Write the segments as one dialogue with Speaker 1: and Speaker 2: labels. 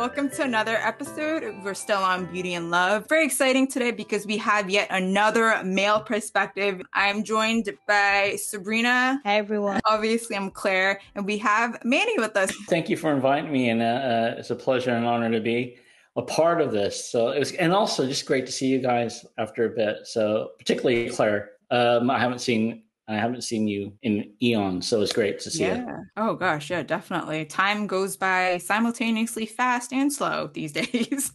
Speaker 1: Welcome to another episode. We're still on Beauty and Love. Very exciting today because we have yet another male perspective. I'm joined by Sabrina.
Speaker 2: Hi, everyone.
Speaker 1: Obviously, I'm Claire, and we have Manny with us.
Speaker 3: Thank you for inviting me, and uh, uh, it's a pleasure and honor to be a part of this. So it was, and also just great to see you guys after a bit. So particularly Claire, um, I haven't seen I haven't seen you in eons, so it's great to see
Speaker 1: yeah.
Speaker 3: you.
Speaker 1: Oh gosh, yeah, definitely. Time goes by simultaneously fast and slow these days.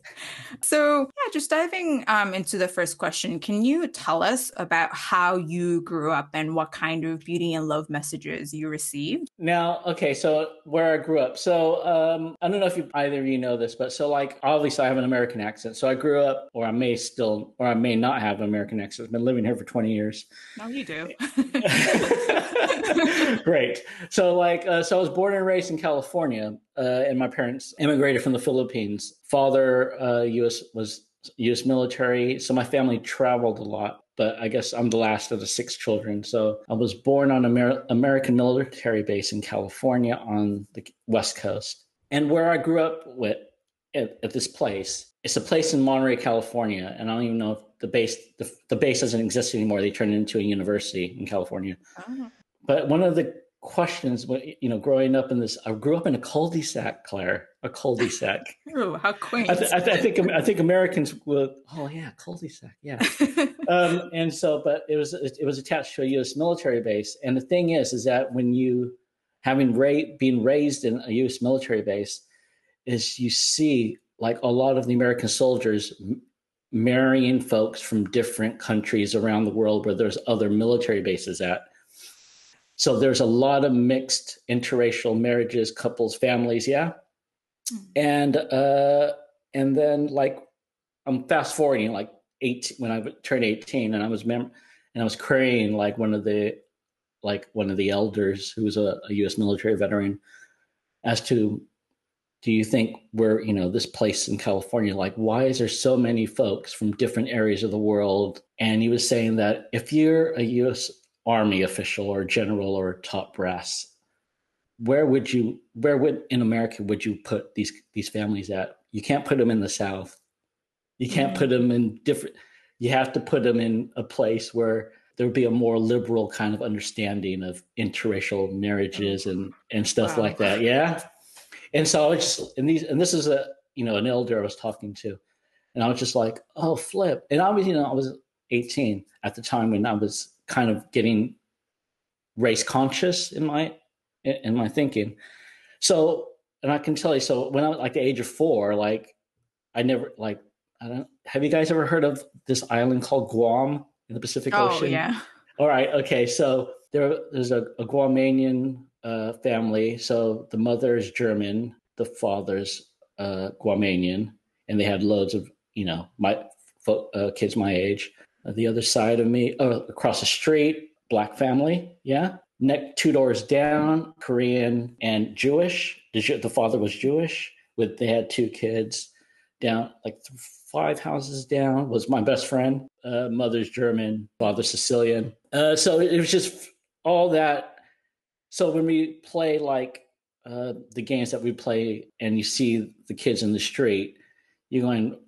Speaker 1: so yeah, just diving um, into the first question, can you tell us about how you grew up and what kind of beauty and love messages you received?
Speaker 3: Now, okay, so where I grew up. So um, I don't know if you, either of you know this, but so like obviously I have an American accent. So I grew up, or I may still, or I may not have an American accent. I've been living here for 20 years.
Speaker 1: No, you do.
Speaker 3: Great. So, like, uh, so I was born and raised in California, uh, and my parents immigrated from the Philippines. Father, uh, U.S. was U.S. military, so my family traveled a lot. But I guess I'm the last of the six children. So I was born on Amer- American military base in California on the West Coast, and where I grew up with at, at this place. It's a place in Monterey, California, and I don't even know if the base the, the base doesn't exist anymore. They turned it into a university in California. Oh. But one of the questions, you know, growing up in this, I grew up in a cul-de-sac, Claire, a cul-de-sac.
Speaker 1: oh, how quaint!
Speaker 3: I, th- I, th- I, think I think Americans would. Oh yeah, cul-de-sac, yeah. um, and so, but it was it was attached to a U.S. military base. And the thing is, is that when you having ra- being raised in a U.S. military base, is you see like a lot of the American soldiers marrying folks from different countries around the world where there's other military bases at. So there's a lot of mixed interracial marriages, couples, families, yeah. Mm-hmm. And uh and then like I'm fast forwarding like 18 when I turned 18 and I was mem- and I was querying like one of the like one of the elders who was a, a US military veteran as to do you think we're you know this place in california like why is there so many folks from different areas of the world? And he was saying that if you're a u.s army official or general or top brass where would you where would in america would you put these these families at? You can't put them in the south. You can't mm-hmm. put them in different you have to put them in a place where there would be a more liberal kind of understanding of interracial marriages and and stuff wow. like that. Yeah and so I was just, and these, and this is a, you know, an elder I was talking to, and I was just like, oh, flip. And I was, you know, I was 18 at the time when I was kind of getting race conscious in my, in my thinking. So, and I can tell you, so when I was like the age of four, like I never, like, I don't, have you guys ever heard of this island called Guam in the Pacific
Speaker 1: oh,
Speaker 3: Ocean?
Speaker 1: yeah.
Speaker 3: All right. Okay. So there, there's a, a Guamanian uh, family. So the mother is German, the father's uh, Guamanian, and they had loads of you know my uh, kids my age. Uh, the other side of me, uh, across the street, black family. Yeah, next two doors down, Korean and Jewish. The, the father was Jewish. With they had two kids. Down like five houses down was my best friend. Uh, mother's German, father Sicilian. Uh, so it was just all that so when we play like uh, the games that we play, and you see the kids in the street, you're going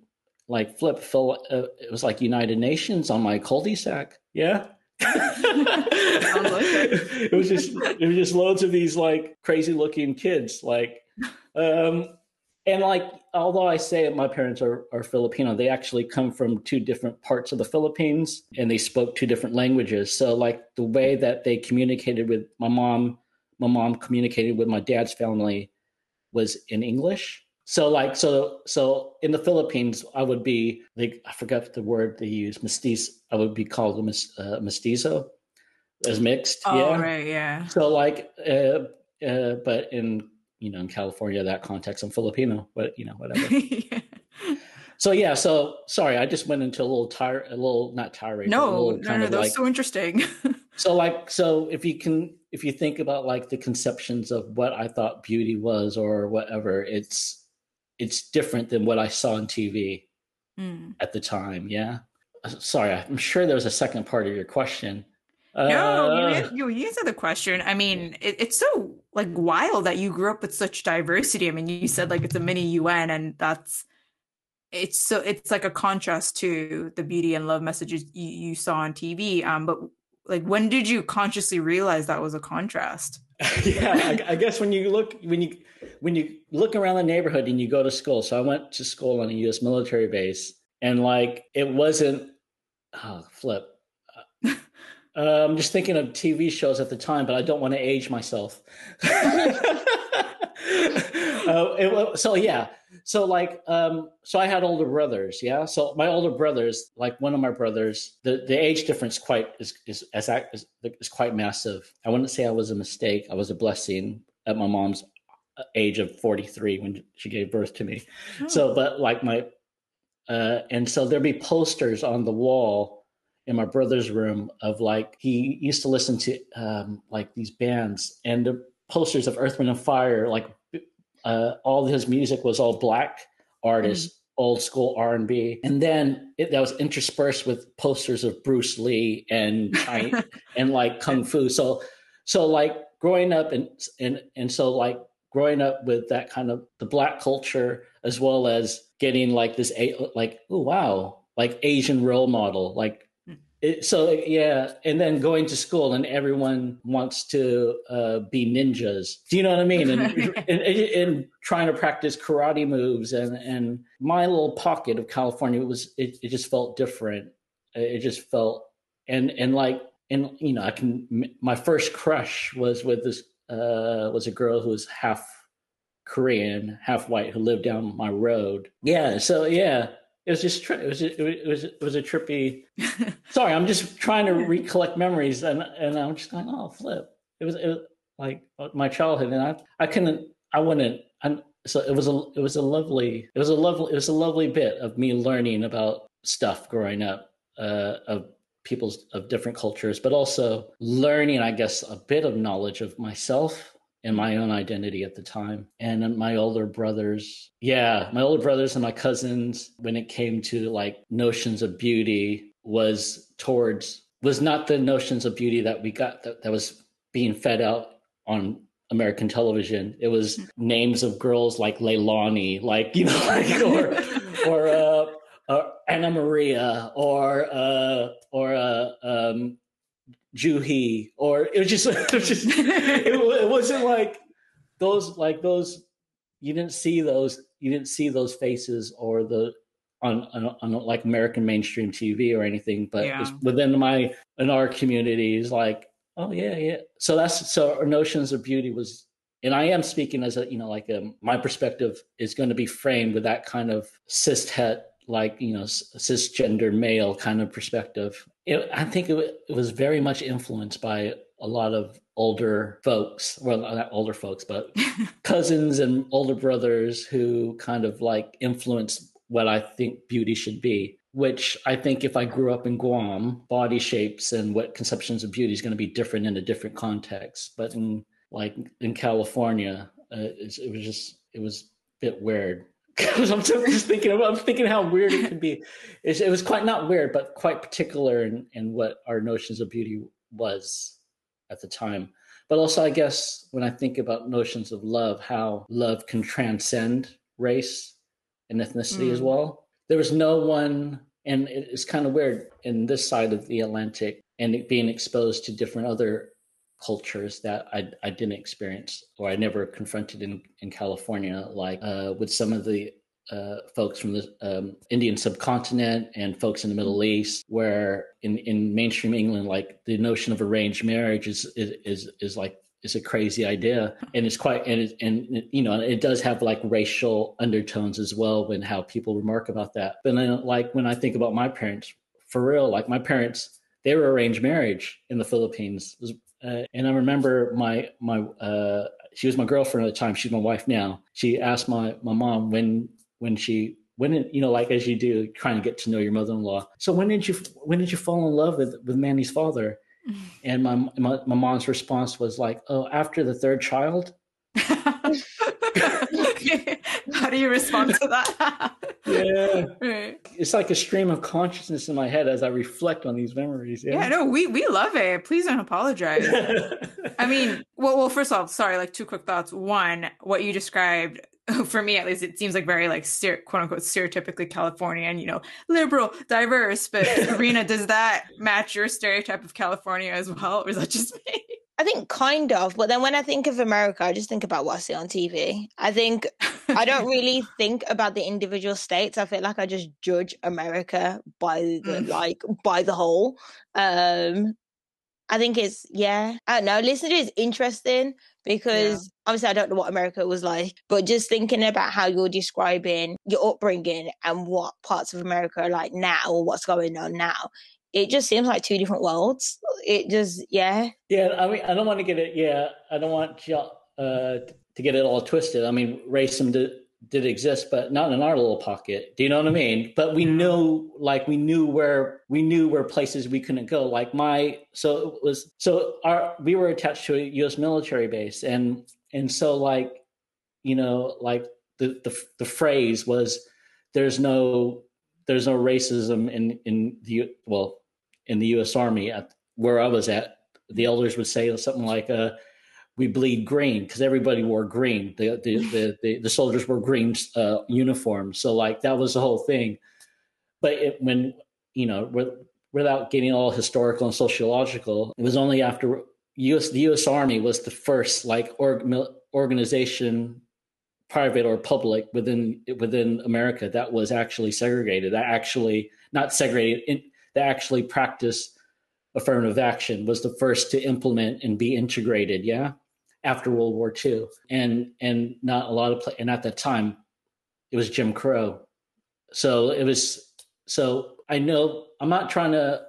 Speaker 3: like flip. Phil, uh, it was like United Nations on my cul-de-sac. Yeah. it. it was just it was just loads of these like crazy looking kids like um and like although i say my parents are, are filipino they actually come from two different parts of the philippines and they spoke two different languages. So like the way that they communicated with my mom my mom communicated with my dad's family was in english. So like so so in the philippines i would be like i forgot the word they use mestizo i would be called a uh, mestizo. As mixed
Speaker 1: oh,
Speaker 3: yeah.
Speaker 1: right yeah.
Speaker 3: So like uh, uh, but in you know in California that context. I'm Filipino, but you know whatever. yeah. So yeah, so sorry, I just went into a little tire, a little not tirade.
Speaker 1: No, no, no, that was so interesting.
Speaker 3: so like, so if you can, if you think about like the conceptions of what I thought beauty was or whatever, it's it's different than what I saw on TV mm. at the time. Yeah. Sorry, I'm sure there was a second part of your question.
Speaker 1: No, uh, you, you answer the question. I mean, it, it's so like wild that you grew up with such diversity. I mean, you said like it's a mini UN, and that's it's so it's like a contrast to the beauty and love messages you, you saw on TV. Um, but like, when did you consciously realize that was a contrast?
Speaker 3: yeah, I, I, guess when you look when you when you look around the neighborhood and you go to school. So I went to school on a U.S. military base, and like it wasn't oh, flip. Uh, I'm just thinking of TV shows at the time, but I don't want to age myself. uh, it, so yeah, so like, um, so I had older brothers, yeah. So my older brothers, like one of my brothers, the, the age difference quite is is as is, is quite massive. I wouldn't say I was a mistake. I was a blessing at my mom's uh, age of 43 when she gave birth to me. Oh. So, but like my, uh, and so there'd be posters on the wall in my brother's room of like he used to listen to um, like these bands and the posters of Earth, Wind and Fire, like uh, all his music was all black artists, mm. old school R and B, and then it, that was interspersed with posters of Bruce Lee and and like kung fu. So so like growing up and and and so like growing up with that kind of the black culture as well as getting like this like oh wow like Asian role model like it, so yeah, and then going to school and everyone wants to uh, be ninjas. Do you know what I mean? And, and, and, trying to practice karate moves and and my little pocket of California was it, it just felt different. It just felt and and like and you know I can my first crush was with this uh, was a girl who was half Korean, half white, who lived down my road. Yeah, so yeah, it was just it was it was it was a trippy. sorry, I'm just trying to recollect memories, and and I'm just going, oh, flip. It was, it was like my childhood, and I I couldn't I wouldn't. I, so it was a it was a lovely it was a lovely it was a lovely bit of me learning about stuff growing up uh, of people's of different cultures, but also learning, I guess, a bit of knowledge of myself and my own identity at the time. And my older brothers, yeah, my older brothers and my cousins, when it came to like notions of beauty, was towards was not the notions of beauty that we got that, that was being fed out on American television. It was names of girls like Leilani, like you know, like or or uh, uh, Anna Maria, or uh, or uh, um, Juhi, or it was just, it, was just it, it wasn't like those, like those, you didn't see those, you didn't see those faces or the, on, on, on like American mainstream TV or anything, but yeah. within my, in our communities, like, oh yeah, yeah. So that's, so our notions of beauty was, and I am speaking as a, you know, like a, um, my perspective is going to be framed with that kind of cis het like you know cisgender male kind of perspective. It, i think it, it, was very much influenced by a lot of older folks well not older folks but cousins and older brothers who kind of like influenced what i think beauty should be which i think if i grew up in guam body shapes and what conceptions of beauty is going to be different in a different context. But in like in california uh, it, it was just it was a bit weird because I'm just thinking about, I'm thinking how weird it could be. It, it was quite not weird, but quite particular in, in what our notions of beauty was at the time. But also, I guess when I think about notions of love, how love can transcend race and ethnicity mm. as well. There was no one, and it's kind of weird in this side of the Atlantic and being exposed to different other cultures that I, I didn't experience or I never confronted in, in California, like uh, with some of the uh, folks from the um, Indian subcontinent and folks in the Middle East, where in, in mainstream England, like the notion of arranged marriage is is is, is like is a crazy idea, and it's quite and it, and you know it does have like racial undertones as well when how people remark about that. But then, like when I think about my parents, for real, like my parents, they were arranged marriage in the Philippines. Was, uh, and I remember my my uh, she was my girlfriend at the time. She's my wife now. She asked my my mom when when she when you know like as you do trying to get to know your mother-in-law. So when did you when did you fall in love with with Manny's father? And my, my my mom's response was like, "Oh, after the third child."
Speaker 1: How do you respond to that?
Speaker 3: yeah. Right. It's like a stream of consciousness in my head as I reflect on these memories.
Speaker 1: Yeah, yeah no, we we love it. Please don't apologize. I mean, well, well, first of all, sorry, like two quick thoughts. One, what you described for me at least it seems like very like quote unquote stereotypically californian you know liberal diverse but Rena does that match your stereotype of california as well or is that just me
Speaker 2: I think kind of, but then when I think of America, I just think about what I see on TV. I think I don't really think about the individual states. I feel like I just judge America by the mm. like by the whole. Um I think it's yeah. I don't know. Listening to it is interesting because yeah. obviously I don't know what America was like, but just thinking about how you're describing your upbringing and what parts of America are like now or what's going on now, it just seems like two different worlds. It just, yeah.
Speaker 3: Yeah, I mean, I don't want to get it. Yeah, I don't want uh, to get it all twisted. I mean, racism did, did exist, but not in our little pocket. Do you know what I mean? But we knew, like, we knew where we knew where places we couldn't go. Like my, so it was, so our we were attached to a U.S. military base, and and so like, you know, like the the the phrase was, "There's no." There's no racism in in the well in the U.S. Army at where I was at, the elders would say something like, uh, "We bleed green" because everybody wore green. The the the, the, the soldiers wore green uh, uniforms, so like that was the whole thing. But it, when you know, without getting all historical and sociological, it was only after U.S. the U.S. Army was the first like org, organization private or public within within America that was actually segregated. That actually not segregated. In, that actually practiced affirmative action was the first to implement and be integrated yeah after world war ii and and not a lot of play and at that time it was jim crow so it was so i know i'm not trying to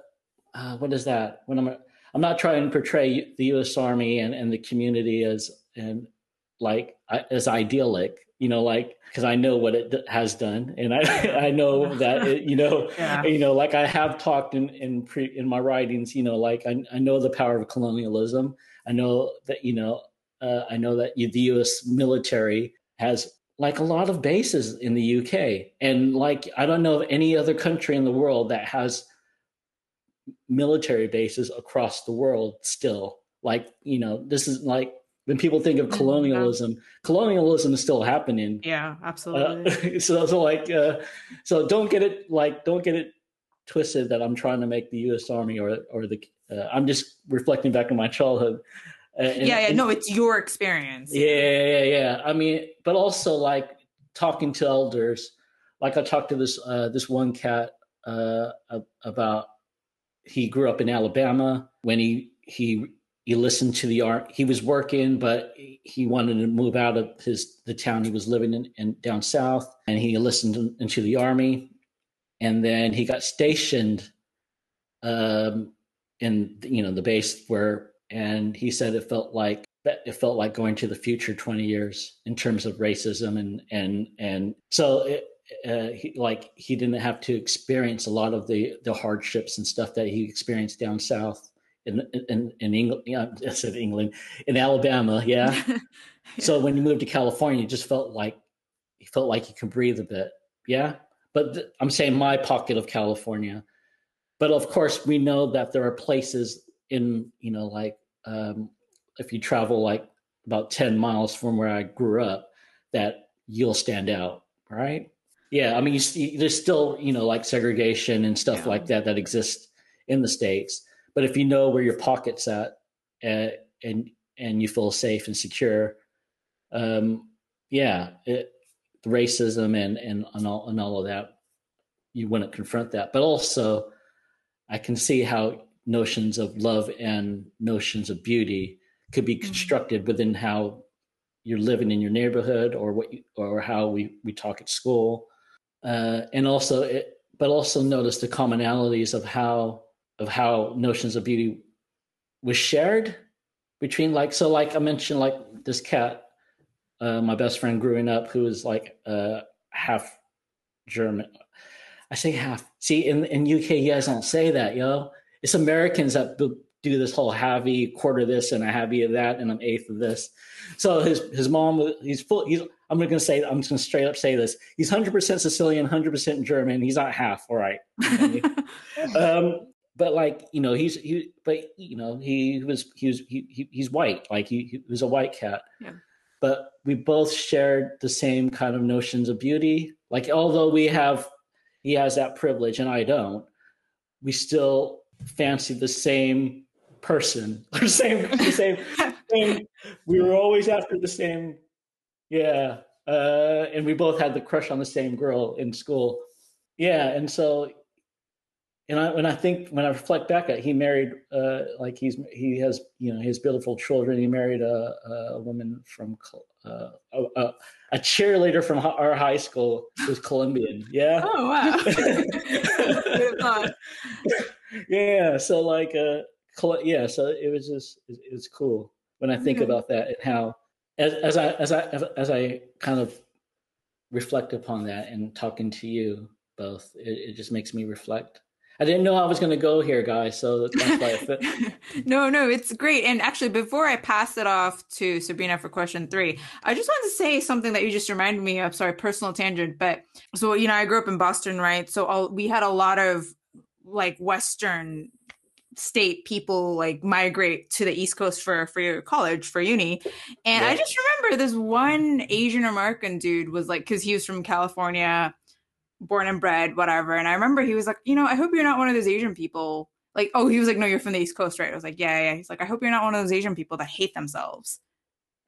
Speaker 3: uh, what is that when i'm i'm not trying to portray the us army and, and the community as and like as idyllic you know like because I know what it has done, and I I know that it, you know yeah. you know like I have talked in in pre in my writings, you know, like I I know the power of colonialism. I know that you know uh, I know that the U.S. military has like a lot of bases in the UK, and like I don't know of any other country in the world that has military bases across the world still. Like you know, this is like when people think of mm-hmm. colonialism, yeah. colonialism is still happening.
Speaker 1: Yeah, absolutely.
Speaker 3: Uh, so, so like, uh, so don't get it like, don't get it twisted that I'm trying to make the U.S. Army or or the. Uh, I'm just reflecting back on my childhood.
Speaker 1: Uh, and, yeah, yeah, no, it's your experience.
Speaker 3: Yeah, yeah, yeah. I mean, but also like talking to elders. Like I talked to this uh, this one cat uh, about he grew up in Alabama when he he he listened to the art he was working but he wanted to move out of his the town he was living in, in down south and he listened into the army and then he got stationed um in you know the base where and he said it felt like it felt like going to the future 20 years in terms of racism and and and so it, uh, he, like he didn't have to experience a lot of the the hardships and stuff that he experienced down south in in, in England. Yeah, I said England in Alabama. Yeah. yeah. So when you moved to California, you just felt like you felt like you could breathe a bit. Yeah. But th- I'm saying my pocket of California. But of course, we know that there are places in you know like um, if you travel like about 10 miles from where I grew up, that you'll stand out, right? Yeah, I mean, you see, there's still you know like segregation and stuff yeah. like that that exists in the states, but if you know where your pocket's at uh, and and you feel safe and secure, um, yeah, it, racism and, and and all and all of that, you wouldn't confront that. But also, I can see how notions of love and notions of beauty could be mm-hmm. constructed within how you're living in your neighborhood or what you, or how we we talk at school. Uh, and also it, but also notice the commonalities of how of how notions of beauty was shared between like so like i mentioned like this cat uh, my best friend growing up who was like uh, half german. I say half. See in in uk you guys don't say that yo it's americans that do this whole halvey quarter this and a halvey of that and an eighth of this so his his mom he's full he's I'm going to say, I'm just going to straight up say this. He's 100% Sicilian, 100% German. He's not half. All right. um, but like, you know, he's, he, but you know, he was, he was, he, he he's white. Like he, he was a white cat.
Speaker 1: Yeah.
Speaker 3: But we both shared the same kind of notions of beauty. Like, although we have, he has that privilege and I don't, we still fancy the same person, the same, the same, same. We were always after the same yeah. Uh, and we both had the crush on the same girl in school. Yeah. And so, and I, when I think, when I reflect back at, he married, uh, like he's, he has, you know, his beautiful children. He married a, a woman from, uh, a, a, cheerleader from our high school who's Colombian. Yeah.
Speaker 1: Oh, wow.
Speaker 3: yeah. So like, uh, yeah. So it was just, it was cool when I think mm-hmm. about that and how, as, as I as I as I kind of reflect upon that and talking to you both, it, it just makes me reflect. I didn't know I was going to go here, guys. So that's why I fit.
Speaker 1: no, no, it's great. And actually, before I pass it off to Sabrina for question three, I just wanted to say something that you just reminded me of. Sorry, personal tangent, but so you know, I grew up in Boston, right? So all, we had a lot of like Western state people like migrate to the east coast for for your college for uni. And yeah. i just remember this one asian american dude was like because he was from california born and bred whatever. And i remember he was like you know i hope you're not one of those asian people. Like oh he was like no you're from the east coast right? I was like yeah yeah. He's like i hope you're not one of those asian people that hate themselves.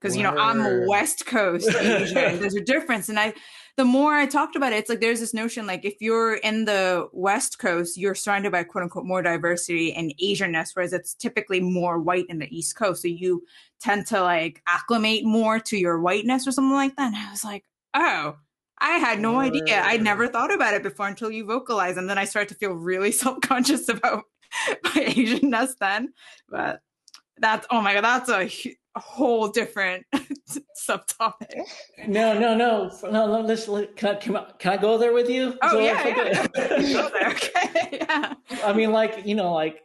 Speaker 1: Because you know i'm west coast asian. There's a difference. And i the more I talked about it, it's like there's this notion like if you're in the West Coast, you're surrounded by quote unquote more diversity and Asianness, whereas it's typically more white in the East Coast. So you tend to like acclimate more to your whiteness or something like that. And I was like, oh, I had no idea. I'd never thought about it before until you vocalize. And then I started to feel really self conscious about my Asianness then. But that's, oh my God, that's a a whole different subtopic.
Speaker 3: No, no, no, no. no let's let, can I, can I can I go there with you?
Speaker 1: Oh so yeah, yeah. there. Okay, yeah.
Speaker 3: I mean, like you know, like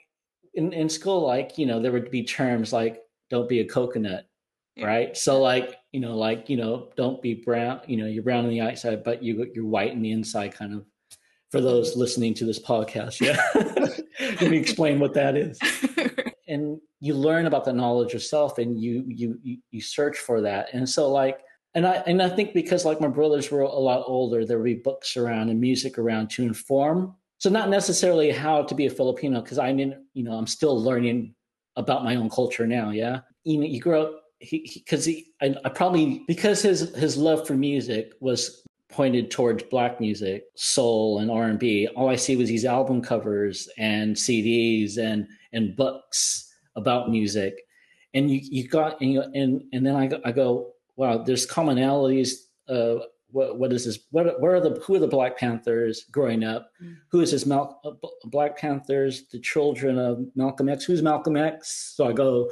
Speaker 3: in in school, like you know, there would be terms like "don't be a coconut," yeah. right? So like you know, like you know, don't be brown. You know, you're brown on the outside, but you you're white on the inside, kind of. For those listening to this podcast, yeah. Let me explain what that is. And you learn about the knowledge yourself and you you you search for that. And so like and i and i think because like my brothers were a lot older there would be books around and music around to inform. So not necessarily how to be a filipino because i mean you know i'm still learning about my own culture now yeah? You know you grow up because he, he, I, I probably because his his love for music was pointed towards black music soul and r&b all i see was these album covers and cds and and books about music, and you you got and you, and and then I go, I go wow, there's commonalities. Uh, what what is this? What where are the who are the Black Panthers growing up? Mm. Who is this Mal- uh, Black Panthers? The children of Malcolm X. Who's Malcolm X? So I go,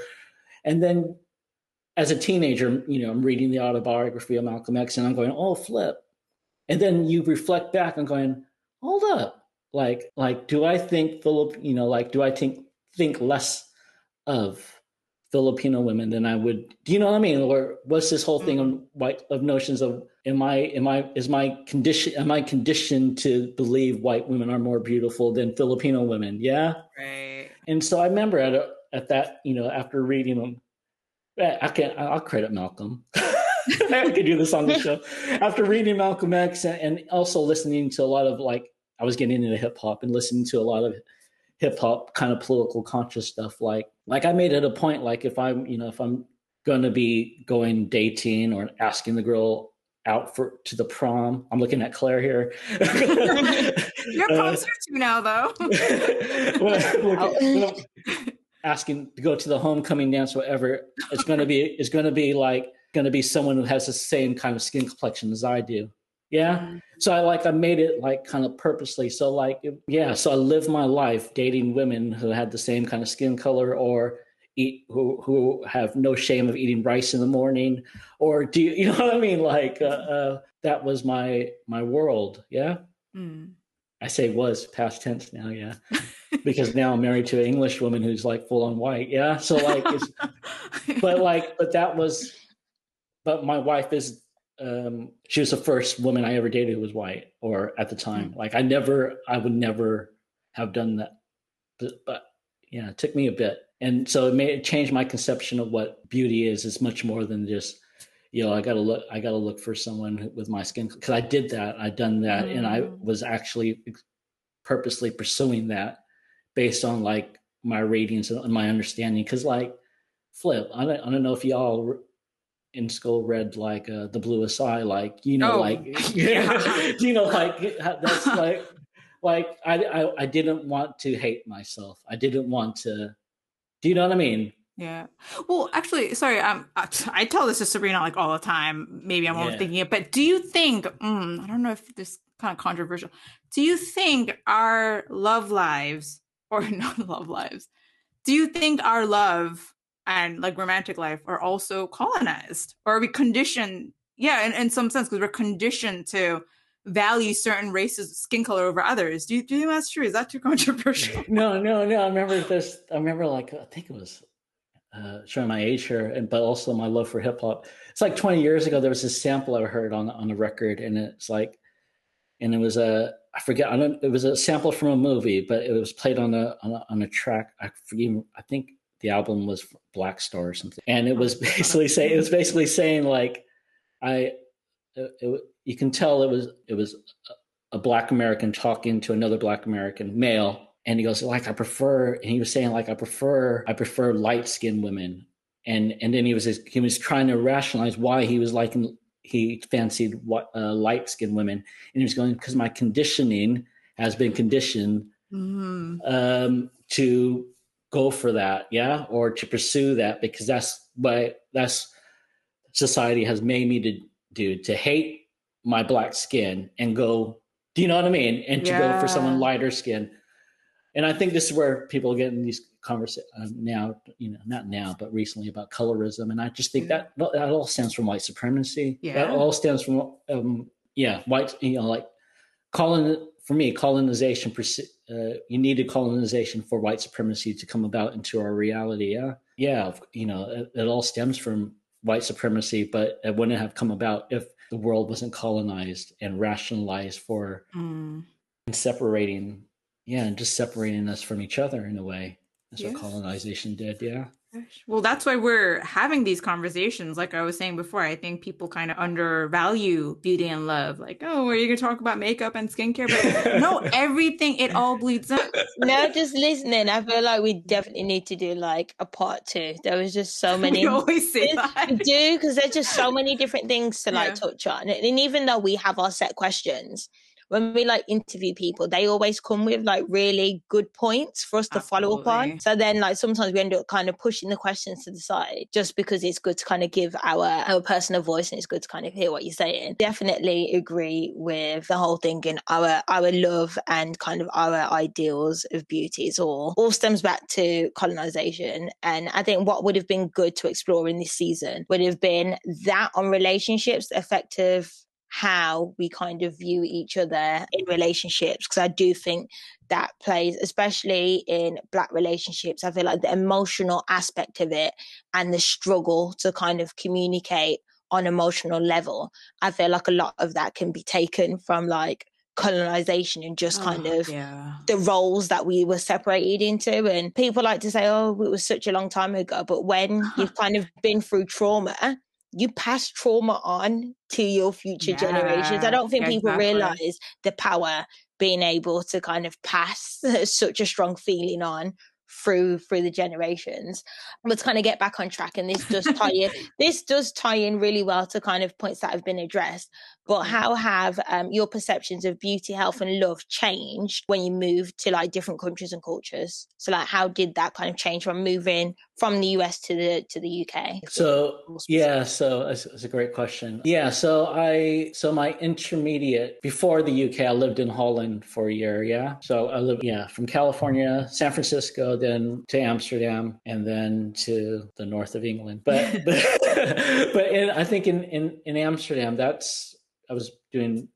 Speaker 3: and then as a teenager, you know, I'm reading the autobiography of Malcolm X, and I'm going, oh flip, and then you reflect back and going, hold up, like like do I think Philip, you know, like do I think think less of Filipino women than I would. Do you know what I mean? Or what's this whole thing of white of notions of am I am I is my condition am I conditioned to believe white women are more beautiful than Filipino women? Yeah.
Speaker 1: Right.
Speaker 3: And so I remember at a, at that you know after reading them, I can I'll credit Malcolm. I could do this on the show. After reading Malcolm X and, and also listening to a lot of like I was getting into hip hop and listening to a lot of hip hop kind of political conscious stuff. Like like I made it a point like if I'm you know if I'm going to be going dating or asking the girl out for to the prom. I'm looking at Claire here.
Speaker 1: You're closer uh, to now, though.
Speaker 3: asking to go to the homecoming dance, whatever. It's going to be. It's going to be like going to be someone who has the same kind of skin complexion as I do. Yeah. Mm-hmm. So I like I made it like kind of purposely. So like yeah, so I live my life dating women who had the same kind of skin color or eat who who have no shame of eating rice in the morning or do you, you know what I mean like uh, uh, that was my my world, yeah? Mm. I say was past tense now, yeah. because now I'm married to an English woman who's like full on white. Yeah. So like it's but like but that was but my wife is um, she was the first woman I ever dated who was white, or at the time. Mm. Like I never, I would never have done that, but, but yeah, it took me a bit, and so it made it changed my conception of what beauty is. It's much more than just, you know, I gotta look, I gotta look for someone with my skin because I did that, I done that, mm. and I mm. was actually purposely pursuing that based on like my ratings and my understanding. Because like, flip, I don't, I don't know if y'all in school read like uh, the bluest eye like you know oh, like yeah. you know like that's like like I, I i didn't want to hate myself. I didn't want to do you know what i mean?
Speaker 1: Yeah. Well actually sorry um i tell this to sabrina like all the time. Maybe i'm yeah. overthinking it but do you think mm, i don't know if this kind of controversial. Do you think our love lives or not love lives do you think our love and like romantic life are also colonized or are we conditioned yeah in, in some sense because we're conditioned to value certain races skin color over others do you, do you think that's true is that too controversial
Speaker 3: no no no i remember this i remember like i think it was uh, showing my age here and but also my love for hip-hop it's like 20 years ago there was this sample i heard on on a record and it's like and it was a I forget. I don't. It was a sample from a movie, but it was played on a on a, on a track. I forget. I think the album was Black Star or something, and it was basically saying it was basically saying like I, it, it, you can tell it was it was a black American talking to another black American male, and he goes like I prefer, and he was saying like I prefer I prefer light skinned women, and and then he was he was trying to rationalize why he was liking he fancied uh, light skinned women, and he was going because my conditioning has been conditioned mm-hmm. um, to go for that, yeah, or to pursue that because that's what that's society has made me to do to hate my black skin and go. Do you know what I mean? And to yeah. go for someone lighter skin. And I think this is where people get in these conversations uh, now, you know, not now, but recently about colorism. And I just think that that all stems from white supremacy. Yeah. That all stems from, um, yeah, white, you know, like calling for me, colonization, uh, you needed colonization for white supremacy to come about into our reality. Yeah. Yeah. You know, it, it all stems from white supremacy, but it wouldn't have come about if the world wasn't colonized and rationalized for mm. separating, yeah, and just separating us from each other in a way. That's what colonization did. Yeah.
Speaker 1: Well, that's why we're having these conversations. Like I was saying before, I think people kind of undervalue beauty and love. Like, oh, are you going to talk about makeup and skincare? But no, everything, it all bleeds up.
Speaker 2: No, just listening. I feel like we definitely need to do like a part two. There was just so many.
Speaker 1: We always say that. We
Speaker 2: do, because there's just so many different things to like yeah. touch on. And even though we have our set questions, when we like interview people, they always come with like really good points for us to Absolutely. follow up on. So then like sometimes we end up kind of pushing the questions to the side just because it's good to kind of give our our personal voice and it's good to kind of hear what you're saying. Definitely agree with the whole thing and our our love and kind of our ideals of beauty is all all stems back to colonization. And I think what would have been good to explore in this season would have been that on relationships, effective how we kind of view each other in relationships because I do think that plays especially in black relationships I feel like the emotional aspect of it and the struggle to kind of communicate on emotional level I feel like a lot of that can be taken from like colonization and just oh, kind oh, of yeah. the roles that we were separated into and people like to say oh it was such a long time ago but when you've kind of been through trauma you pass trauma on to your future yeah, generations. I don't think exactly. people realize the power being able to kind of pass such a strong feeling on through through the generations. Let's kind of get back on track, and this does tie in. this does tie in really well to kind of points that have been addressed. But how have um, your perceptions of beauty, health, and love changed when you moved to like different countries and cultures? So, like, how did that kind of change from moving from the US to the to the UK?
Speaker 3: So, yeah, so it's, it's a great question. Yeah, so I so my intermediate before the UK, I lived in Holland for a year. Yeah, so I lived yeah from California, San Francisco, then to Amsterdam, and then to the north of England. But but, but in, I think in in in Amsterdam, that's I was doing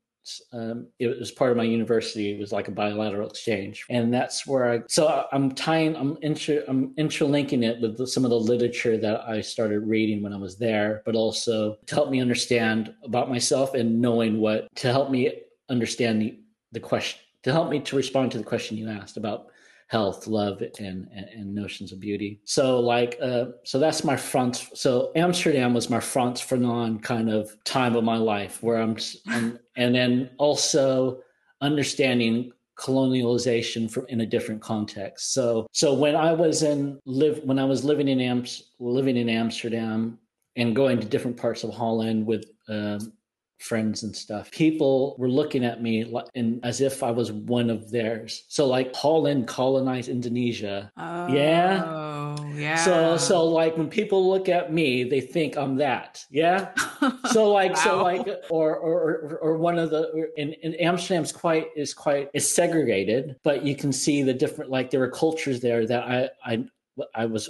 Speaker 3: um, it was part of my university. It was like a bilateral exchange, and that's where I. So I'm tying, I'm inter, I'm interlinking it with some of the literature that I started reading when I was there, but also to help me understand about myself and knowing what to help me understand the the question to help me to respond to the question you asked about health, love, and, and, notions of beauty. So like, uh, so that's my front. So Amsterdam was my front for non kind of time of my life where I'm, and, and then also understanding colonialization from in a different context. So, so when I was in live, when I was living in Amps, living in Amsterdam and going to different parts of Holland with, um, friends and stuff. People were looking at me and as if I was one of theirs. So like Holland colonized Indonesia.
Speaker 1: Oh,
Speaker 3: yeah.
Speaker 1: Yeah.
Speaker 3: So so like when people look at me, they think I'm that. Yeah. So like
Speaker 1: Wow.
Speaker 3: so like or or or, or one of the in, in Amsterdam's quite is quite is segregated, but you can see the different like there are cultures there that I I I was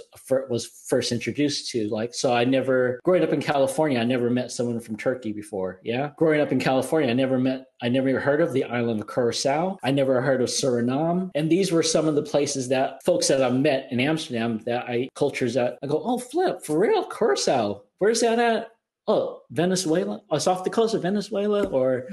Speaker 3: was first introduced to. Like, so I never growing up in California, I never met someone from Turkey before. Yeah, growing up in California, I never met, I never heard of the island of Curacao. I never heard of Suriname, and these were some of the places that folks that I met in Amsterdam that I cultures that I go, oh, flip for real, Curacao. Where's that at? Oh, Venezuela. Oh, it's off the coast of Venezuela, or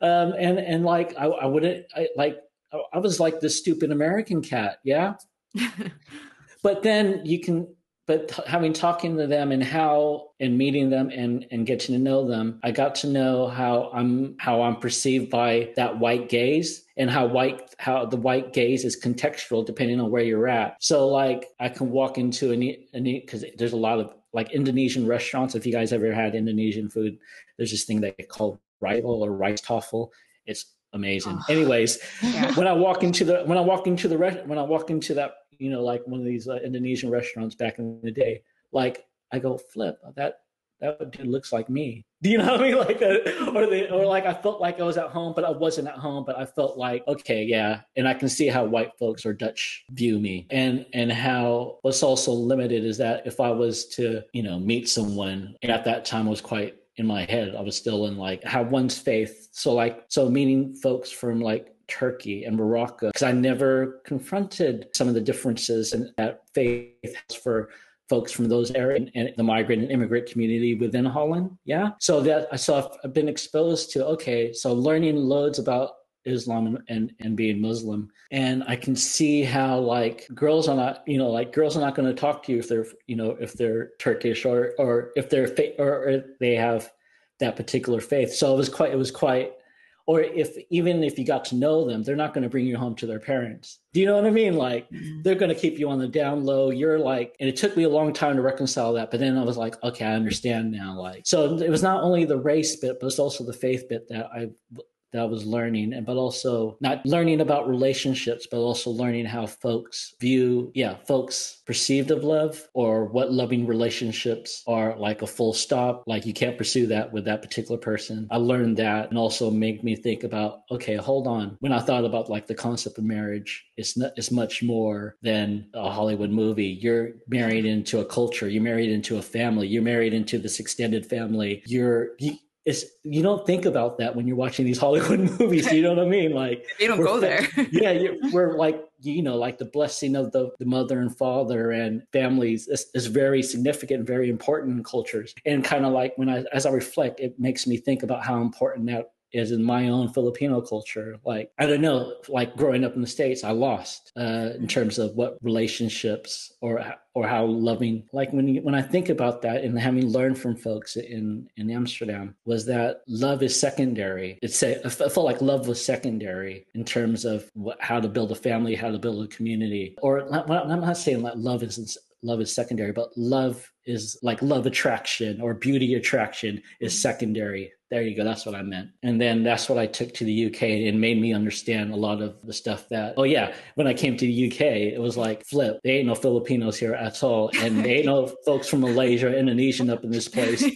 Speaker 3: um, and and like I, I wouldn't I, like I- I was like the stupid American cat. Yeah, but then you can but having talking to them and how and meeting them and and getting to know them i got to know how i'm how i'm perceived by that white gaze and how white how the white gaze is contextual depending on where you're at so like i can walk into a a because there's a lot of like indonesian restaurants if you guys ever had indonesian food there's this thing they call rival or rijsttafel it's amazing
Speaker 1: Oh.
Speaker 3: anyways
Speaker 1: Yeah.
Speaker 3: when I walk into the when I walk into the re- when I walk into that you know like one of these uh, Indonesian restaurants back in the day, like I go flip that that dude looks like me. Do you know what I mean? Like uh, or they or like I felt like I was at home, but I wasn't at home. But I felt like okay, yeah, and I can see how white folks or Dutch view me, and and how what's also limited is that if I was to you know meet someone and at that time I was quite in my head. I was still in like how one's faith. So like so meeting folks from like Turkey and Morocco because I never confronted some of the differences in that faith for folks from those areas and the migrant and immigrant community within Holland. Yeah. So that so I've, I've been exposed to okay, so learning loads about Islam and, and, and being Muslim. And I can see how like girls are not, you know, like girls are not going to talk to you if they're, you know, if they're Turkish or, or if they're, fa- or they have that particular faith. So it was quite, it was quite, or if, even if you got to know them, they're not going to bring you home to their parents. Do you know what I mean? Like mm-hmm. they're going to keep you on the down low. You're like, and it took me a long time to reconcile that. But then I was like, okay, I understand now. Like, so it was not only the race bit, but it's also the faith bit that I that I was learning, and but also not learning about relationships, but also learning how folks view, yeah, folks perceived of love or what loving relationships are like a full stop. Like you can't pursue that with that particular person. I learned that and also made me think about, okay, hold on. When I thought about like the concept of marriage, it's not it's much more than a Hollywood movie. You're married into a culture, you're married into a family, you're married into this extended family. You're you, it's you don't think about that when you're watching these Hollywood movies. You know what I mean? Like
Speaker 1: They don't go there.
Speaker 3: yeah, we're like you know, like the blessing of the, the mother and father and families is, is very significant, very important in cultures. And kind of like when I as I reflect, it makes me think about how important that is in my own Filipino culture. Like I don't know, like growing up in the states, I lost uh, in terms of what relationships or or how loving. Like when you, when I think about that and having learned from folks in in Amsterdam, was that love is secondary. It's a, I felt like love was secondary in terms of what, how to build a family, how to build a community. Or I'm not saying that love is love is secondary, but love is like love attraction or beauty attraction is secondary. There you go. That's what I meant. And then that's what I took to the UK and made me understand a lot of the stuff that, oh, yeah, when I came to the UK, it was like, flip, they ain't no Filipinos here at all. And they ain't no folks from Malaysia, Indonesian up in this place.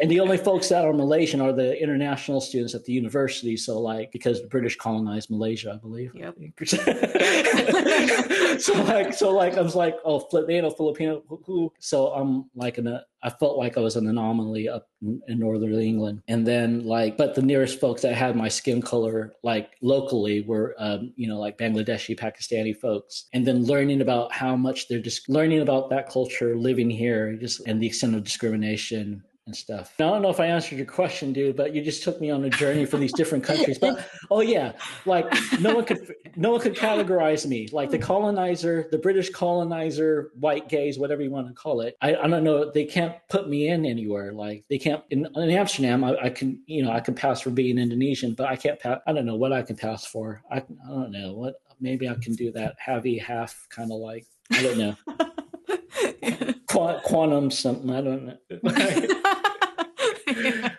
Speaker 3: And the only folks that are Malaysian are the international students at the university. So, like, because the British colonized Malaysia, I believe.
Speaker 1: Yep.
Speaker 3: so like so like I was like oh flip they ain't no Filipino who- who so I'm like in a uh, I felt like I was an anomaly up in, northern England. And then like, but the nearest folks that had my skin color like locally were, um, you know, like Bangladeshi, Pakistani folks. And then learning about how much they're just learning about that culture, living here, just and the extent of discrimination and stuff. I don't know if I answered your question, dude, but you just took me on a journey for these different countries. But oh yeah, like no one could no one could categorize me like the colonizer, the British colonizer, white gaze, whatever you want to call it. I, I don't know. They can't put me in anywhere. Like they can't in, in Amsterdam. I, I, can you know I can pass for being Indonesian, but I can't pass. I don't know what I can pass for. I, I don't know what. Maybe I can do that heavy half kind of like I don't know. quantum something. I don't know.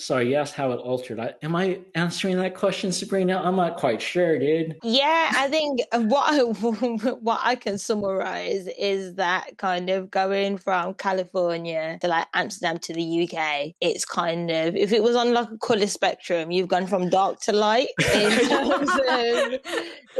Speaker 3: Sorry, you asked how it altered. I, am I answering that question, Sabrina? I'm not quite sure, dude.
Speaker 2: Yeah, I think what I, what I can summarize is that kind of going from California to like Amsterdam to the UK. It's kind of if it was on like a color spectrum, you've gone from dark to light. In terms of,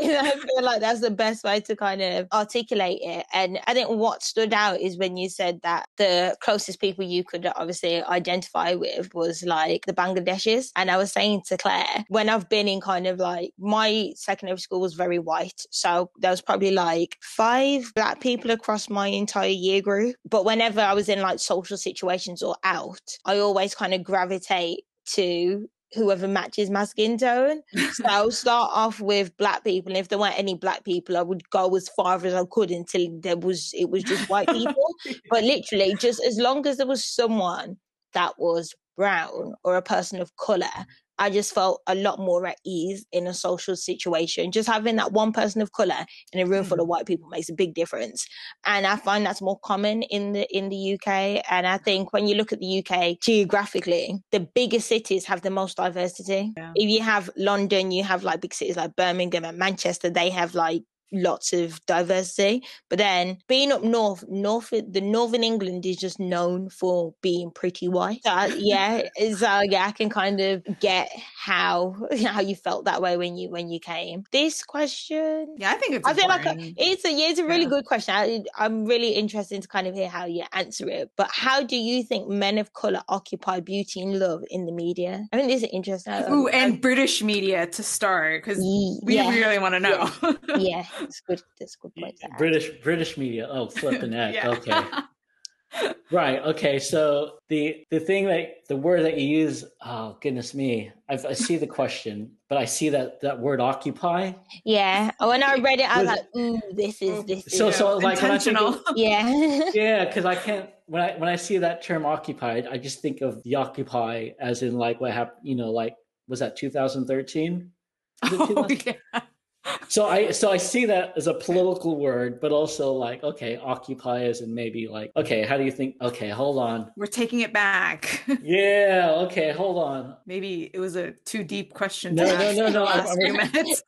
Speaker 2: you know, I feel like that's the best way to kind of articulate it. And I think what stood out is when you said that the closest people you could obviously identify with was like the Bangladeshis. And I was saying to Claire, when I've been in kind of like my secondary school was very white. So there was probably like five black people across my entire year group. But whenever I was in like social situations or out, I always kind of gravitate to whoever matches my skin tone. So I'll start off with black people. And if there weren't any black people, I would go as far as I could until there was it was just white people. but literally, just as long as there was someone that was brown or a person of color, I just felt a lot more at ease in a social situation. Just having that one person of color in a room full of mm. white people makes a big difference. And I find that's more common in the in the UK. And I think when you look at the UK geographically, the bigger cities have the most diversity. Yeah. If you have London, you have like big cities like Birmingham and Manchester, they have like lots of diversity. But then being up north, north the northern England is just known for being pretty white. So, yeah, so yeah, I can kind of get how how you felt that way when you when you came. This question,
Speaker 1: yeah, I think it's. I feel like a,
Speaker 2: it's a yeah, it's a really yeah. good question. I, I'm really interested to kind of hear how you answer it. But how do you think men of color occupy beauty and love in the media? I think this is interesting.
Speaker 1: Ooh, and British media to start because we yeah. really want to know.
Speaker 2: yeah. yeah it's good. Good point.
Speaker 3: British British media. Oh, flipping heck. yeah. Okay. right. Okay. So the the thing that the word that you use. Oh goodness me! I've, i see the question, but I see that that word occupy.
Speaker 2: Yeah. Oh, when I read it, I was like, "Ooh, this is mm. this."
Speaker 3: So
Speaker 2: is,
Speaker 3: so like
Speaker 1: intentional.
Speaker 3: Of,
Speaker 2: yeah.
Speaker 3: yeah, because I can't when I when I see that term occupied, I just think of the occupy as in like what happened. You know, like was that 2013?
Speaker 1: Oh, yeah
Speaker 3: so I so I see that as a political word, but also like okay, occupy as in maybe like okay, how do you think? Okay, hold on,
Speaker 1: we're taking it back.
Speaker 3: yeah, okay, hold on.
Speaker 1: Maybe it was a too deep question.
Speaker 3: No, no, no, no, I,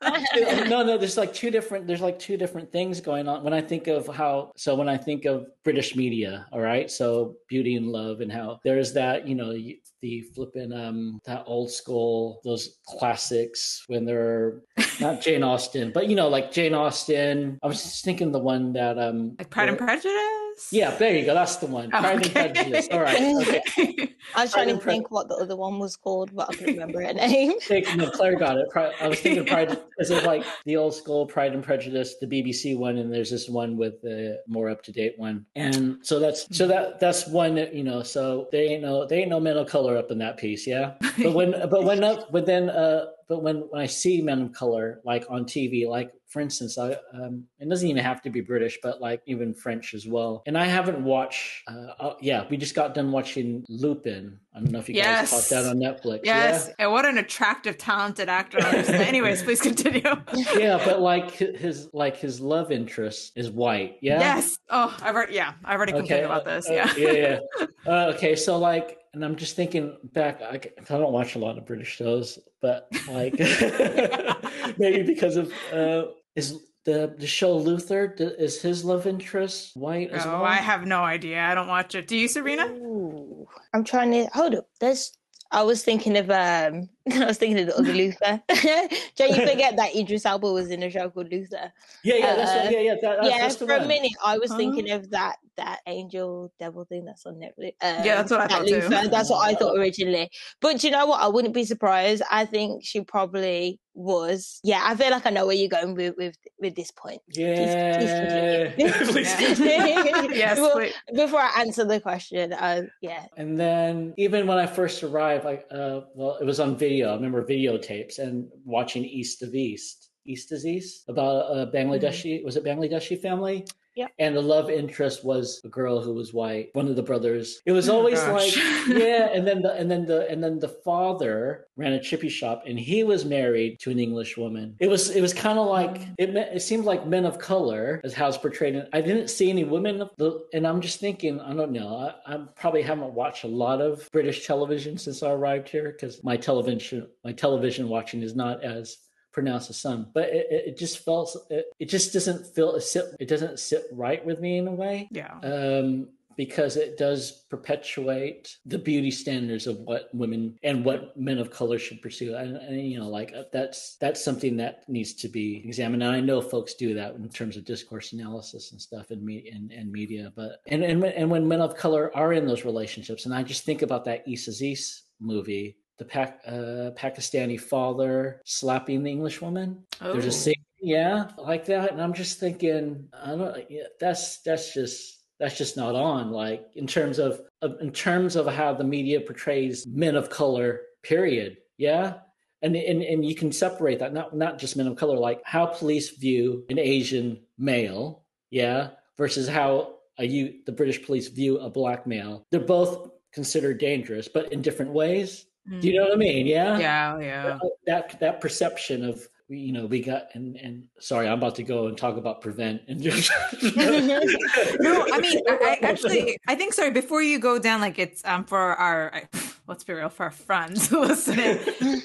Speaker 3: I no, no. There's like two different. There's like two different things going on when I think of how. So when I think of British media, all right, so Beauty and Love, and how there's that you know the flipping um that old school those classics when they're not Jane Austen, but you know like Jane Austen. I was just thinking the one that um
Speaker 1: like Pride and Prejudice.
Speaker 3: Yeah, there you go. That's the one. Pride okay. and Prejudice. All right. Okay.
Speaker 2: I was trying to think what the other one was called, but I couldn't remember her name.
Speaker 3: no, Claire got it. I was thinking Pride. Is it like the old school Pride and Prejudice, the BBC one, and there's this one with the more up to date one, and so that's so that that's one. You know, so they ain't no they ain't no men of color up in that piece, yeah. But when but when up but then uh but when when I see men of color like on TV, like for instance, I um, it doesn't even have to be British, but like even French as well. And I haven't watched. Uh, uh, yeah, we just got done watching Lupin. I don't know if you yes. guys caught that on Netflix.
Speaker 1: Yes,
Speaker 3: yeah?
Speaker 1: and what an attractive, talented actor. Anyways, please continue.
Speaker 3: yeah, but like his like his love interest is white. Yeah.
Speaker 1: Yes. Oh, I've already yeah, I've already complained okay. about this. Uh, yeah.
Speaker 3: yeah, yeah. Uh, okay, so like and I'm just thinking back. I, I, don't watch a lot of British shows, but like maybe because of uh, is the the show Luther is his love interest white as oh, well?
Speaker 1: I have no idea. I don't watch it. Do you, Serena?
Speaker 2: Ooh, I'm trying to hold up. There's. I was thinking of um I was thinking of the other Luther. Don't you forget that Idris Elba was in a show called Luther?
Speaker 3: Yeah, yeah, that's
Speaker 2: Uh,
Speaker 3: what, yeah, yeah. That, that's,
Speaker 2: yeah,
Speaker 3: that's
Speaker 2: for a minute I was
Speaker 1: Huh?
Speaker 2: thinking of that that angel devil thing that's on Netflix. Um,
Speaker 1: Yeah, that's what I thought too.
Speaker 2: That's what I thought originally. But you know what? I wouldn't be surprised. I think she probably was. Yeah, I feel like I know where you're going with with, with this point.
Speaker 3: Yeah.
Speaker 2: Please
Speaker 1: Yeah. yes, wait.
Speaker 2: Before I answer the question, uh, yeah,
Speaker 3: And then even when I first arrived, like, uh, well, it was on video. I remember videotapes and watching East of East, East is East, about a Bangladeshi. Mm-hmm. Was it Bangladeshi family?
Speaker 2: Yeah.
Speaker 3: And the love interest was a girl who was white. One of the brothers. It was
Speaker 1: Oh,
Speaker 3: always
Speaker 1: gosh.
Speaker 3: like, yeah. And then the and then the and then the father ran a chippy shop, and he was married to an English woman. It was it was kind of like mm. it. me- It seemed like men of color is how it's portrayed. And I didn't see any women. The, and I'm just thinking, I don't know. I, I probably haven't watched a lot of British television since I arrived here because my television my television watching is not as pronounced as some. But it, it, just felt it, it just doesn't feel it sit it doesn't sit right with me in a way
Speaker 1: Yeah.
Speaker 3: um, because it does perpetuate the beauty standards of what women and what men of color should pursue. And, and you know, like uh, that's that's something that needs to be examined. And I know folks do that in terms of discourse analysis and stuff in me and, and media. But and and and when men of color are in those relationships, and I just think about that East is East movie. The Pac, uh, Pakistani father slapping the English woman. There's
Speaker 1: Oh.
Speaker 3: a scene, yeah, like that, and I'm just thinking, I don't, yeah, that's that's just that's just not on. Like in terms of, of in terms of how the media portrays men of color. Period. Yeah, and and and you can separate that not not just men of color, like how police view an Asian male, yeah, versus how a you the British police view a black male. They're both considered dangerous, but in different ways. Do you know what I mean? Yeah.
Speaker 1: Yeah, yeah.
Speaker 3: That that perception of you know we got and and sorry I'm about to go and talk about prevent and just
Speaker 1: No, I mean, I, I actually, I think. Sorry, before you go down, like it's um for our, let's be real, for our friends listening,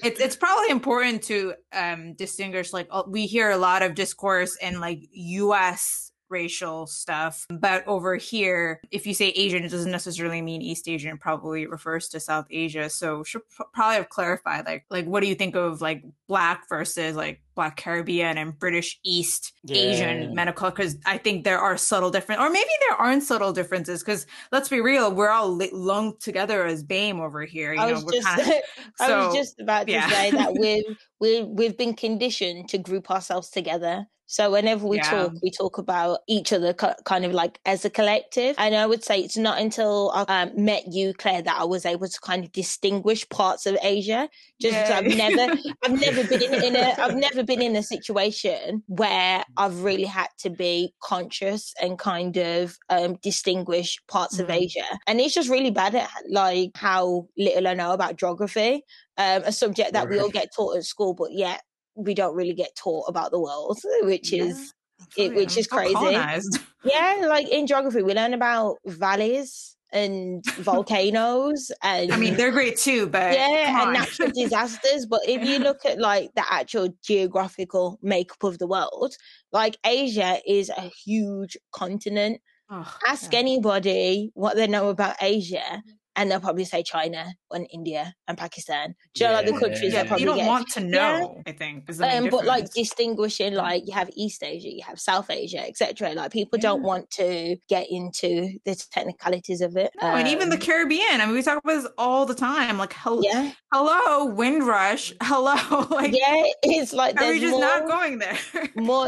Speaker 1: it's it's probably important to um distinguish. Like uh, we hear a lot of discourse in like U.S. racial stuff, but over here, if you say Asian, it doesn't necessarily mean East Asian. It probably refers to South Asia. So should probably have clarified, like, like what do you think of like Black versus like Black Caribbean and British East
Speaker 3: Yeah.
Speaker 1: Asian medical? Because I think there are subtle different, or maybe there aren't subtle differences. Because let's be real, we're all li- lumped together as BAME over here. You
Speaker 2: I
Speaker 1: know,
Speaker 2: was
Speaker 1: we're
Speaker 2: just,
Speaker 1: kind of
Speaker 2: I was just about to
Speaker 1: yeah.
Speaker 2: say that we've we we've been conditioned to group ourselves together. So whenever we
Speaker 1: Yeah.
Speaker 2: talk, we talk about each other ki- kind of like as a collective. And I would say it's not until I um, met you, Claire, that I was able to kind of distinguish parts of Asia. Just I've never, I've never been in, in a, I've never been in a situation where I've really had to be conscious and kind of um, distinguish parts of
Speaker 1: Mhm.
Speaker 2: Asia. And it's just really bad at like how little I know about geography, um, a subject that we all get taught at school, but yet we don't really get taught about the world, which
Speaker 1: Yeah,
Speaker 2: is
Speaker 1: absolutely.
Speaker 2: which
Speaker 1: I'm
Speaker 2: is crazy. yeah, like in geography we learn about valleys and volcanoes and
Speaker 1: I mean, they're great too, but
Speaker 2: yeah and natural disasters but if you look at like the actual geographical makeup of the world like asia is a huge continent
Speaker 1: Oh,
Speaker 2: ask
Speaker 1: yeah.
Speaker 2: anybody what they know about asia and they'll probably say china and india and pakistan do you know like the countries
Speaker 1: Yeah,
Speaker 2: that probably
Speaker 1: you don't
Speaker 2: get
Speaker 1: want to
Speaker 2: Yeah.
Speaker 1: know. I think is
Speaker 2: um, but like distinguishing like you have east asia you have south asia etc like people don't want to get into the technicalities of it
Speaker 1: No, and even the
Speaker 2: Um,
Speaker 1: Caribbean. I mean, we talk about this all the time. Like, hel-
Speaker 2: yeah
Speaker 1: hello, Windrush. Hello, like,
Speaker 2: yeah it's like
Speaker 1: are we
Speaker 2: there's
Speaker 1: just
Speaker 2: more,
Speaker 1: not going there?
Speaker 2: more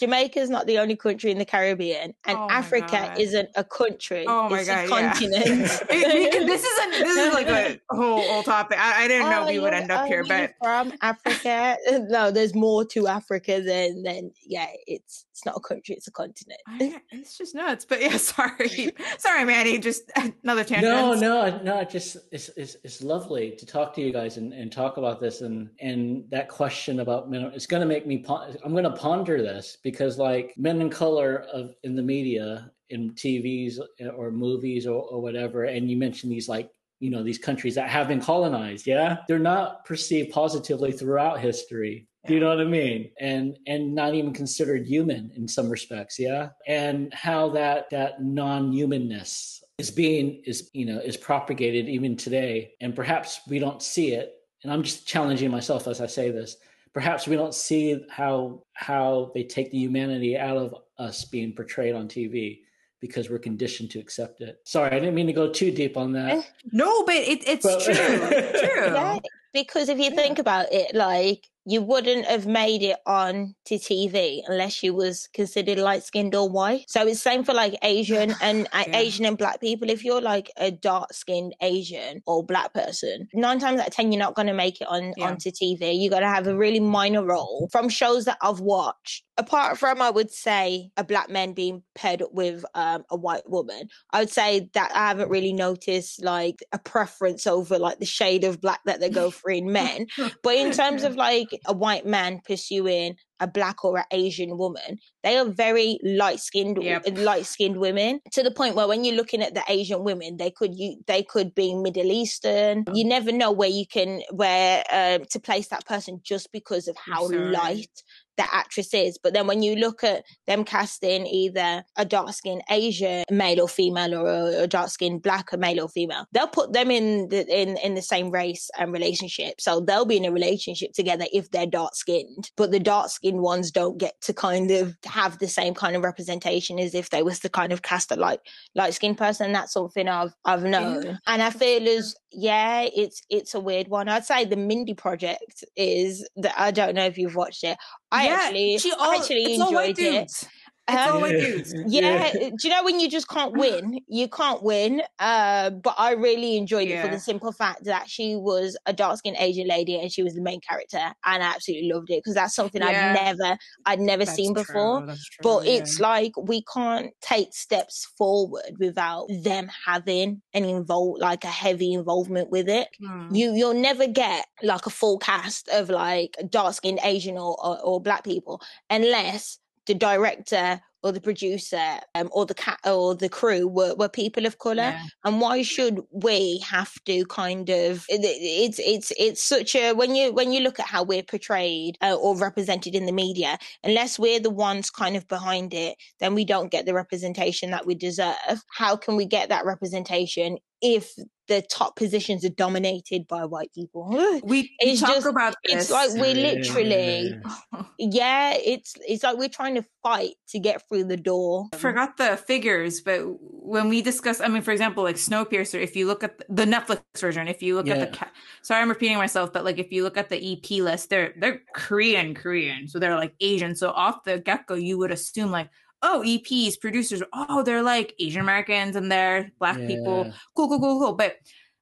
Speaker 2: jamaica's not the only country in the caribbean and
Speaker 1: Oh
Speaker 2: africa
Speaker 1: God.
Speaker 2: isn't a country
Speaker 1: oh my
Speaker 2: it's
Speaker 1: god,
Speaker 2: a
Speaker 1: yeah.
Speaker 2: continent
Speaker 1: It- we can- this is a, this is like a whole whole topic. I, I didn't know
Speaker 2: Oh,
Speaker 1: we would end up
Speaker 2: oh,
Speaker 1: here, but
Speaker 2: from Africa. no, there's more to Africa than than yeah. It's it's not a country; it's a continent.
Speaker 1: I, it's just nuts. But yeah, sorry, sorry, Manny. Just another tangent.
Speaker 3: No, no, no. It just it's, it's it's lovely to talk to you guys and, and talk about this and and that question about men. It's going to make me. I'm going to ponder this because like men in color of in the media, in TVs or movies or, or whatever, and you mentioned these like you know these countries that have been colonized. Yeah, they're not perceived positively throughout history. Do you know what I mean? And and not even considered human in some respects, yeah. And how that that non-humanness is being is you know is propagated even today, and perhaps we don't see it and I'm just challenging myself as I say this. Perhaps we don't see how how they take the humanity out of us being portrayed on TV because we're conditioned to accept it. Sorry, I didn't mean to go too deep on that.
Speaker 1: No, but it, it's but, true. true.
Speaker 2: Yeah, because if you yeah. think about it, like you wouldn't have made it on to TV unless you was considered light skinned or white. So it's same for like Asian and uh, yeah. Asian and black people. If you're like a dark skinned Asian or black person, nine times out of ten you're not gonna make it on yeah. onto TV. You gotta have a really minor role. From shows that I've watched, apart from I would say a black man being paired with um, a white woman, I would say that I haven't really noticed like a preference over like the shade of black that they go for in men. But in terms of like a white man pursuing a black or an Asian woman, they are very light skinned, yep. light skinned women to the point where when you're looking at the Asian women, they could you they could be Middle Eastern. You never know where you can where uh, to place that person just because of how light the actress is. But then when you look at them casting either a dark skinned Asian male or female or a, a dark skinned black male or female, they'll put them in the in, in the same race and relationship. So they'll be in a relationship together if they're dark skinned. But the dark skinned ones don't get to kind of have the same kind of representation as if they was to kind of cast a light light skinned person. That's something I've I've known. Yeah. And I feel as yeah, it's it's a weird one. I'd say the Mindy project is that I don't know if you've watched it. I yeah, actually, she all, actually enjoyed it.
Speaker 1: Um,
Speaker 2: yeah. yeah. Do you know when you just can't win? You can't win. Uh, but I really enjoyed yeah. it for the simple fact that she was a dark skinned Asian lady and she was the main character. And I absolutely loved it because that's something yeah. I've never, I'd never that's seen before. True. But it's like we can't take steps forward without them having an involve, like a heavy involvement with it. Hmm. You, you'll never get like a full cast of like dark skinned Asian or, or, or black people unless the director or the producer um, or the cat or the crew were, were people of color yeah. and why should we have to kind of it, it's it's it's such a when you when you look at how we're portrayed uh, or represented in the media unless we're the ones kind of behind it then we don't get the representation that we deserve how can we get that representation if the top positions are dominated by white people.
Speaker 1: We, we talk just, about this.
Speaker 2: It's like we're literally, yeah, it's it's like we're trying to fight to get through the door.
Speaker 1: I forgot the figures, but when we discuss, I mean, for example, like Snowpiercer, if you look at the Netflix version, if you look yeah. at the, ca- sorry, I'm repeating myself, but like if you look at the EP list, they're they're Korean, Korean, so they're like Asian. So off the get go, you would assume like oh, EPs, producers, oh, they're like Asian Americans and they're black yeah. people. Cool, cool, cool, cool. But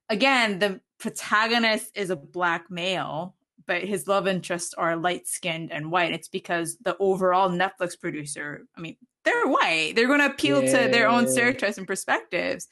Speaker 1: again, the protagonist is a black male, but his love interests are light skinned and white. It's because the overall Netflix producer, I mean, they're white. They're going to appeal yeah. to their own stereotypes and perspectives.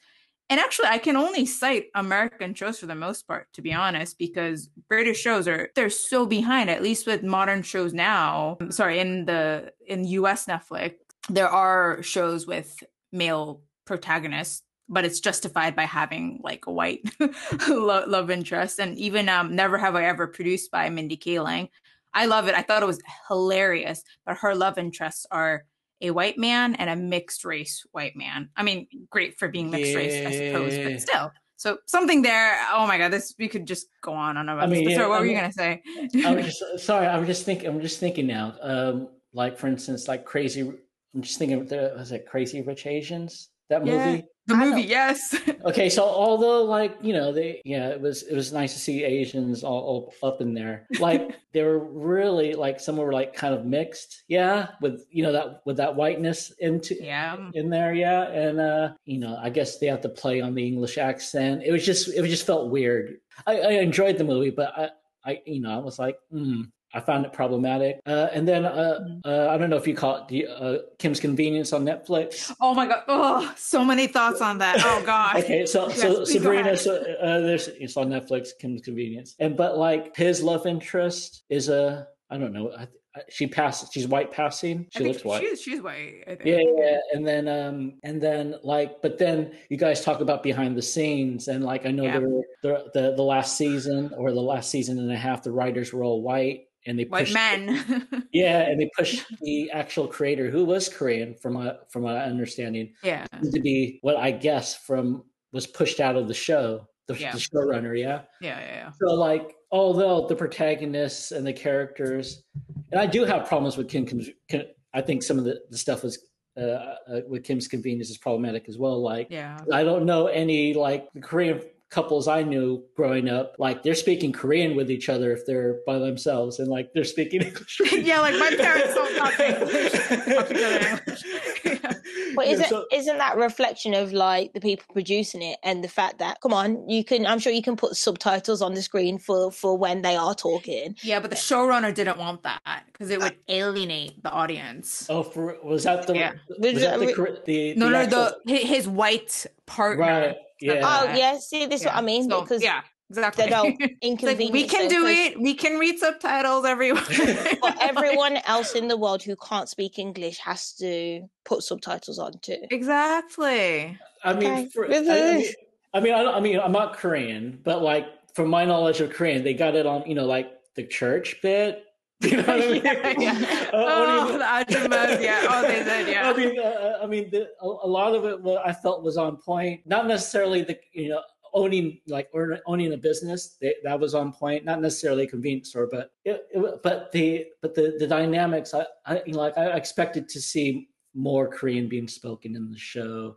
Speaker 1: And actually, I can only cite American shows for the most part, to be honest, because British shows are they're so behind. At least with modern shows now, sorry, in the in U.S. Netflix, there are shows with male protagonists but it's justified by having like a white love interest and even um, never have i ever produced by mindy kaling i love it i thought it was hilarious but her love interests are a white man and a mixed race white man i mean great for being mixed yeah. race i suppose but still so something there. Oh my god, this we could just go on and on about I mean, this. Yeah, what I were mean, you gonna say?
Speaker 3: I'm just sorry. I'm just thinking. I'm just thinking now. Um, like for instance, like crazy I'm just thinking, was it Crazy Rich Asians? That yeah, movie.
Speaker 1: The movie, yes.
Speaker 3: okay, so although like you know they yeah it was it was nice to see Asians all, all up in there. Like they were really like some were like kind of mixed, yeah, with you know that with that whiteness into
Speaker 1: yeah
Speaker 3: in there, yeah, and uh you know I guess they have to play on the English accent. It was just it just felt weird. I, I enjoyed the movie, but I I you know I was like, mm, I found it problematic. Uh, and then uh, mm-hmm. uh, I don't know if you caught the uh, Kim's Convenience on Netflix.
Speaker 1: Oh my god! Oh, so many thoughts on that. Oh god.
Speaker 3: okay, so yes, so Sabrina, so, uh, there's it's on Netflix. Kim's Convenience, and but like his love interest is a I don't know. I, she passes. She's white passing. She looks white.
Speaker 1: She's she's white. I think.
Speaker 3: Yeah, yeah. And then um and then like, but then you guys talk about behind the scenes, and like I know yeah. the, the the last season or the last season and a half, the writers were all white, and they
Speaker 1: pushed men.
Speaker 3: yeah, and they pushed the actual creator, who was Korean, from a from my understanding,
Speaker 1: yeah,
Speaker 3: to be what I guess from was pushed out of the show the,
Speaker 1: Yeah.
Speaker 3: the showrunner. Yeah.
Speaker 1: Yeah, yeah, yeah.
Speaker 3: So like, although the protagonists and the characters, and I do have problems with Kim. Kim I think some of the, the stuff was uh, uh, with Kim's convenience is problematic as well. Like,
Speaker 1: Yeah.
Speaker 3: I don't know any like the Korean couples I knew growing up. Like, they're speaking Korean with each other if they're by themselves, and like they're speaking English.
Speaker 1: yeah, like my parents don't talk English. Talk to each other in English. Yeah.
Speaker 2: But isn't
Speaker 3: so-
Speaker 2: isn't that reflection of like the people producing it and the fact that come on, you can I'm sure you can put subtitles on the screen for for when they are talking.
Speaker 1: Yeah, but the showrunner didn't want that because it would alienate the audience.
Speaker 3: oh, for was that the
Speaker 1: Yeah.
Speaker 3: was that the Kore- the,
Speaker 1: No,
Speaker 3: the
Speaker 1: no,
Speaker 3: actual-
Speaker 1: the his white partner.
Speaker 3: right? Yeah.
Speaker 2: Oh yeah, see this is what I mean
Speaker 1: So,
Speaker 2: because
Speaker 1: yeah, exactly.
Speaker 2: they don't
Speaker 1: It's like,
Speaker 2: inconvenience.
Speaker 1: we can do it. We can read subtitles everywhere.
Speaker 2: But everyone else in the world who can't speak English has to put subtitles on too.
Speaker 1: exactly.
Speaker 3: I mean,
Speaker 2: Okay.
Speaker 3: for, I, I mean, I mean, I, I mean, I'm not Korean, but like from my knowledge of Korean, they got it on, you know, like the church bit. You know what I mean?
Speaker 1: Yeah, yeah.
Speaker 3: Uh, what
Speaker 1: Oh, the ajumas, yeah. Oh, they did, yeah.
Speaker 3: I mean, uh, I mean, the, a, a lot of it wa- I felt was on point. Not necessarily the, you know, owning like or owning a business they, that was on point. Not necessarily a convenience store, but it, it, but the but the the dynamics. I, I you know, like I expected to see more Korean being spoken in the show.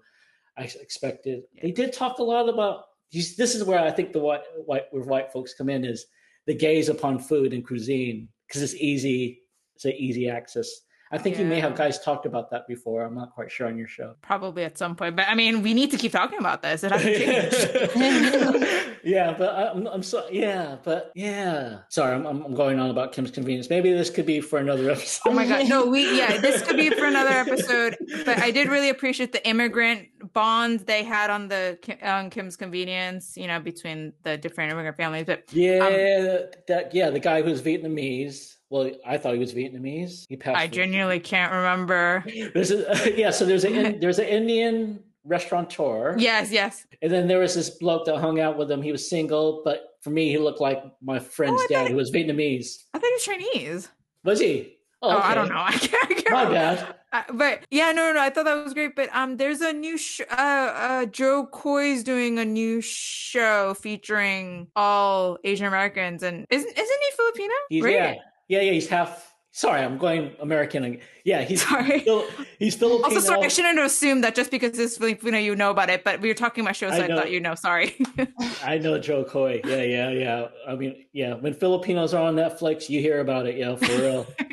Speaker 3: I expected. They did talk a lot about. This is where I think the white white where white folks come in is the gaze upon food and cuisine because it's easy. It's an easy access. I think you may have guys talked about that before. I'm not quite sure on your show.
Speaker 1: Probably at some point. But I mean, we need to keep talking about this. It hasn't changed.
Speaker 3: yeah, but I'm, I'm so yeah, but yeah. Sorry, I'm, I'm going on about Kim's convenience. Maybe this could be for another episode.
Speaker 1: Oh my god, no, we yeah, this could be for another episode. But I did really appreciate the immigrant bond they had on the on Kim's convenience, you know, between the different immigrant families. But um,
Speaker 3: Yeah, that yeah, the guy who's Vietnamese. Well, I thought he was Vietnamese. He passed.
Speaker 1: I genuinely can't remember.
Speaker 3: There's a, yeah, so there's a there's an Indian restaurateur.
Speaker 1: Yes, yes.
Speaker 3: And then there was this bloke that hung out with him. He was single, but for me, he looked like my friend's
Speaker 1: Oh,
Speaker 3: dad, who was Vietnamese.
Speaker 1: I think it's Chinese.
Speaker 3: Was he?
Speaker 1: Oh, I
Speaker 3: okay.
Speaker 1: don't know. I can't. I can't
Speaker 3: My
Speaker 1: remember.
Speaker 3: bad.
Speaker 1: Uh, but yeah, no, no, no, I thought that was great. But um, there's a new sh- uh, uh, Jo Koy's doing a new show featuring all Asian Americans, and isn't isn't he Filipino?
Speaker 3: He's
Speaker 1: Right?
Speaker 3: yeah, yeah, yeah. He's half. Sorry, I'm going American. Yeah, he's
Speaker 1: Sorry.
Speaker 3: Fil- he's Filipino.
Speaker 1: Also, sorry, I shouldn't assume that just because it's Filipino, you know about it. But we were talking about shows, so
Speaker 3: I
Speaker 1: I, thought you know. Sorry.
Speaker 3: I know Jo Koy. Yeah, yeah, yeah. I mean, yeah. When Filipinos are on Netflix, you hear about it. Yeah, for real.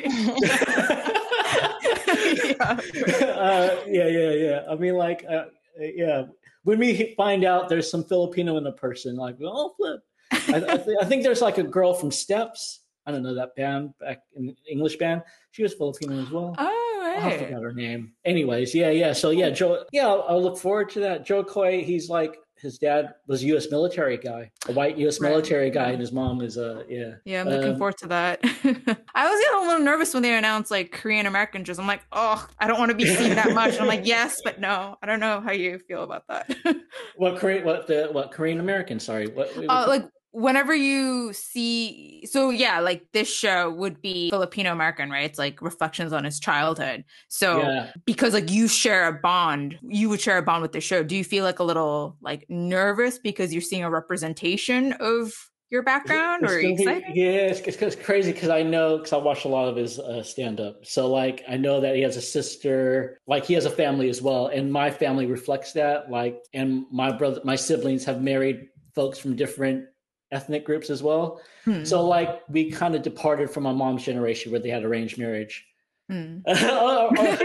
Speaker 1: yeah.
Speaker 3: uh, yeah, yeah, yeah. I mean, like, uh, yeah. When we find out there's some Filipino in the person, like, oh, flip. I, I, th- I think there's like a girl from Steps. I don't know that band back in English band. She was Filipino as well.
Speaker 1: Oh,
Speaker 3: I
Speaker 1: right.
Speaker 3: forgot her name. Anyways, yeah, yeah. So yeah, Joe. Yeah, I'll, I'll look forward to that. Jo Koy. He's like his dad was a U.S. military guy, a white U.S.
Speaker 1: Right.
Speaker 3: military guy, and his mom is a yeah.
Speaker 1: Yeah, I'm looking
Speaker 3: Um,
Speaker 1: forward to that. I was getting a little nervous when they announced like Korean American shows. I'm like, oh, I don't want to be seen that much. I'm like, yes, but no. I don't know how you feel about that.
Speaker 3: What Korean? What the what Korean American? Sorry, what?
Speaker 1: uh, like whenever you see so yeah like this show would be filipino american right it's like reflections on his childhood so
Speaker 3: yeah.
Speaker 1: because like you share a bond you would share a bond with the show do you feel like a little like nervous because you're seeing a representation of your background
Speaker 3: It's
Speaker 1: or you
Speaker 3: be-
Speaker 1: excited
Speaker 3: yeah, it's, it's, it's crazy because I know because I watched a lot of his uh, stand up. So like I know that he has a sister, like he has a family as well, and my family reflects that. Like, and my brother, my siblings have married folks from different ethnic groups as well.
Speaker 1: Hmm.
Speaker 3: So like we kind of departed from my mom's generation where they had arranged marriage.
Speaker 1: Hmm.
Speaker 3: Or- or-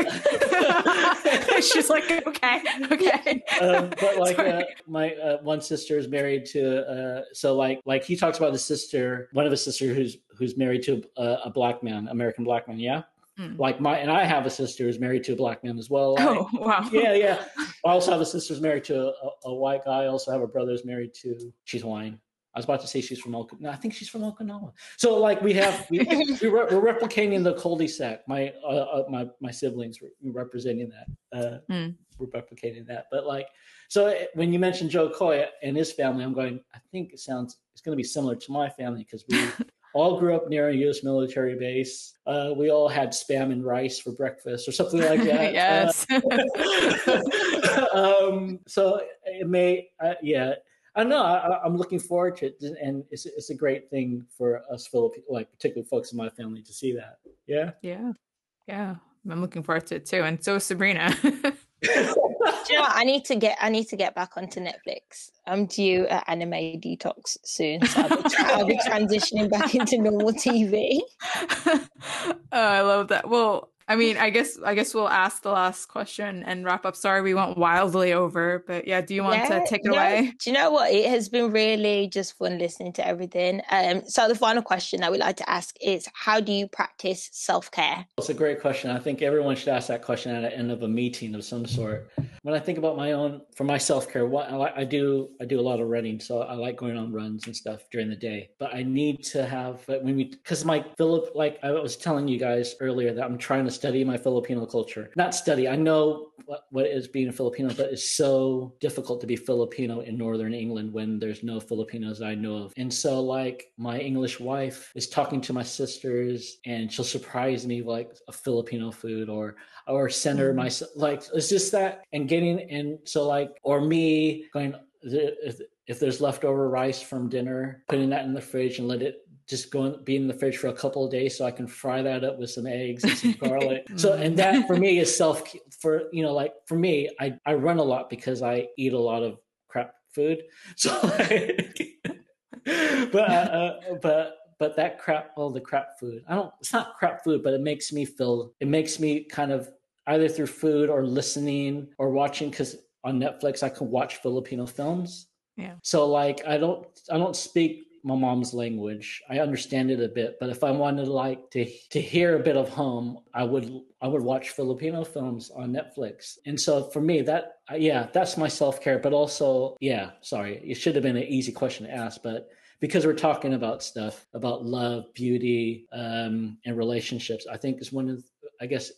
Speaker 1: she's like okay okay
Speaker 3: um, but like uh, my uh, one sister is married to uh, so like like he talks about his sister one of his sisters who's who's married to a, a black man american black man yeah
Speaker 1: Hmm.
Speaker 3: like my and i have a sister who's married to a black man as well like-
Speaker 1: oh wow
Speaker 3: yeah yeah i also have a sister who's married to a, a white guy i also have a brother who's married to she's hawaiian I was about to say she's from Okinawa. No, I think she's from Okinawa. So, like, we have we, we re- we're replicating the cul-de-sac. My uh, uh, my my siblings were representing that. Uh,
Speaker 1: Hmm.
Speaker 3: We're replicating that. But like, so uh, when you mentioned Jo Koy and his family, I'm going. I think it sounds it's going to be similar to my family because we all grew up near a U.S. military base. Uh, we all had spam and rice for breakfast or something like that.
Speaker 1: yes
Speaker 3: Uh, um, so it may, uh, yeah. I know I, am looking forward to it, and it's it's a great thing for us Filipino, like particularly folks in my family, to see that. Yeah,
Speaker 1: yeah, yeah. I'm looking forward to it too, and so Sabrina.
Speaker 2: you know I need to get I need to get back onto Netflix. I'm due an anime detox soon, so I'll be, I'll be transitioning back into normal TV.
Speaker 1: oh, I love that. Well, I mean, I guess I guess we'll ask the last question and wrap up. Sorry, we went wildly over, but yeah, do you want yeah, to take it away?
Speaker 2: Do you know what? It has been really just fun listening to everything. Um, so the final question that we like to ask is, how do you practice self care?
Speaker 3: It's a great question. I think everyone should ask that question at the end of a meeting of some sort. When I think about my own for my self care, what I, I do, I do a lot of running, so I like going on runs and stuff during the day. But I need to have when we because my Philip, like I was telling you guys earlier, that I'm trying to study my Filipino culture. Not study. I know what, what it is being a Filipino, but it's so difficult to be Filipino in Northern England when there's no Filipinos I know of. And so, like, my English wife is talking to my sisters, and she'll surprise me with, like a Filipino food or or send her my like it's just that and getting and so like or me going if there's leftover rice from dinner, putting that in the fridge and let it just going and be in the fridge for a couple of days so I can fry that up with some eggs and some garlic. So, and that for me is self for, you know, like for me, I, I run a lot because I eat a lot of crap food. So, like, but, uh, uh, but, but that crap, well, the crap food, I don't, it's not crap food, but it makes me feel, it makes me kind of either through food or listening or watching, because on Netflix, I can watch Filipino films.
Speaker 1: Yeah.
Speaker 3: So like I don't I don't speak my mom's language. I understand it a bit, but if I wanted like to to hear a bit of home, I would I would watch Filipino films on Netflix. And so for me, that yeah, that's my self care. But also, yeah, sorry, it should have been an easy question to ask, but because we're talking about stuff about love, beauty, um, and relationships, I think is one of I guess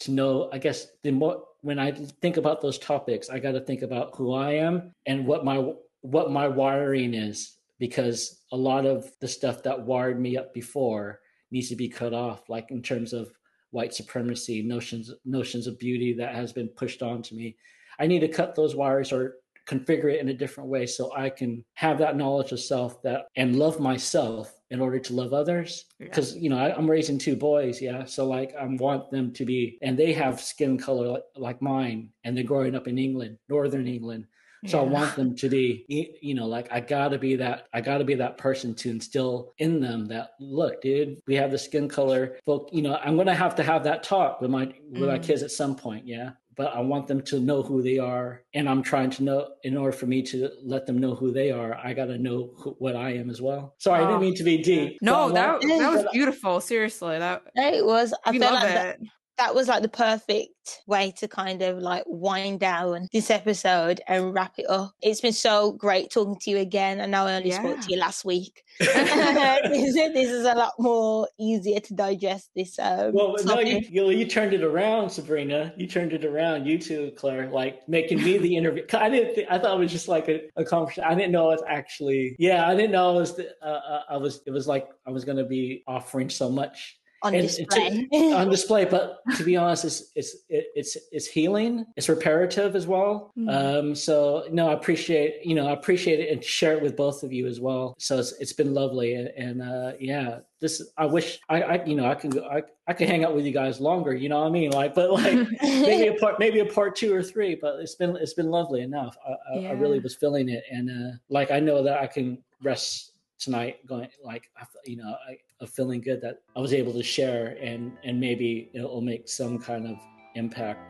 Speaker 3: to know. I guess the more when I think about those topics, I got to think about who I am and what my what my wiring is because a lot of the stuff that wired me up before needs to be cut off like in terms of white supremacy notions notions of beauty that has been pushed onto me. I need to cut those wires or configure it in a different way so i can have that knowledge of self that and love myself in order to love others. Because yeah. you know I, am raising two boys yeah. So like i want them to be and they have skin color like, like mine and they're growing up in england northern england so yeah. I want them to be, you know, like I gotta be that, I gotta be that person to instill in them that look, dude, we have the skin color. Folk, you know, I'm gonna have to have that talk with my with mm. my kids at some point, yeah. But I want them to know who they are, and I'm trying to know. In order for me to let them know who they are, I gotta know who, what I am as well. Sorry, oh. I didn't mean to be deep.
Speaker 1: No, that that was beautiful. Seriously, that
Speaker 2: it was. I feel like that, that was like the perfect way to kind of like wind down this episode and wrap it up. It's been so great talking to you again. I know I only yeah. spoke to you last week. this, this, is a lot more easier to digest this. Um,
Speaker 3: well, no, you, you, you turned it around, Sabrina. You turned it around. You too, Claire, like making me the interview. I didn't. Think, I thought it was just like a, a conversation. I didn't know it's actually. Yeah, I didn't know it was. The, uh, uh I was. It was like I was going to be offering so much
Speaker 2: on and display.
Speaker 3: on display, but to be honest, it's it's it's it's healing. It's reparative as well. Mm. Um, so no, I appreciate you know I appreciate it and share it with both of you as well. So it's it's been lovely and, and uh, yeah, this I wish I, I you know I can I I could hang out with you guys longer. You know what I mean? Like, but like maybe a part maybe a part two or three. But it's been it's been lovely enough. I, yeah. I, I really was feeling it, and uh, like I know that I can rest tonight going like you know I, of feeling good that I was able to share and and maybe it'll make some kind of impact.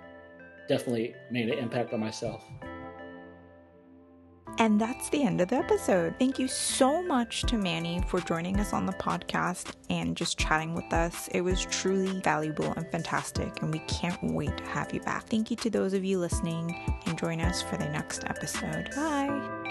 Speaker 3: Definitely made an impact on myself.
Speaker 1: And that's the end of the episode. Thank you so much to Manny for joining us on the podcast and just chatting with us. It was truly valuable and fantastic, and we can't wait to have you back. Thank you to those of you listening and join us for the next episode. Bye.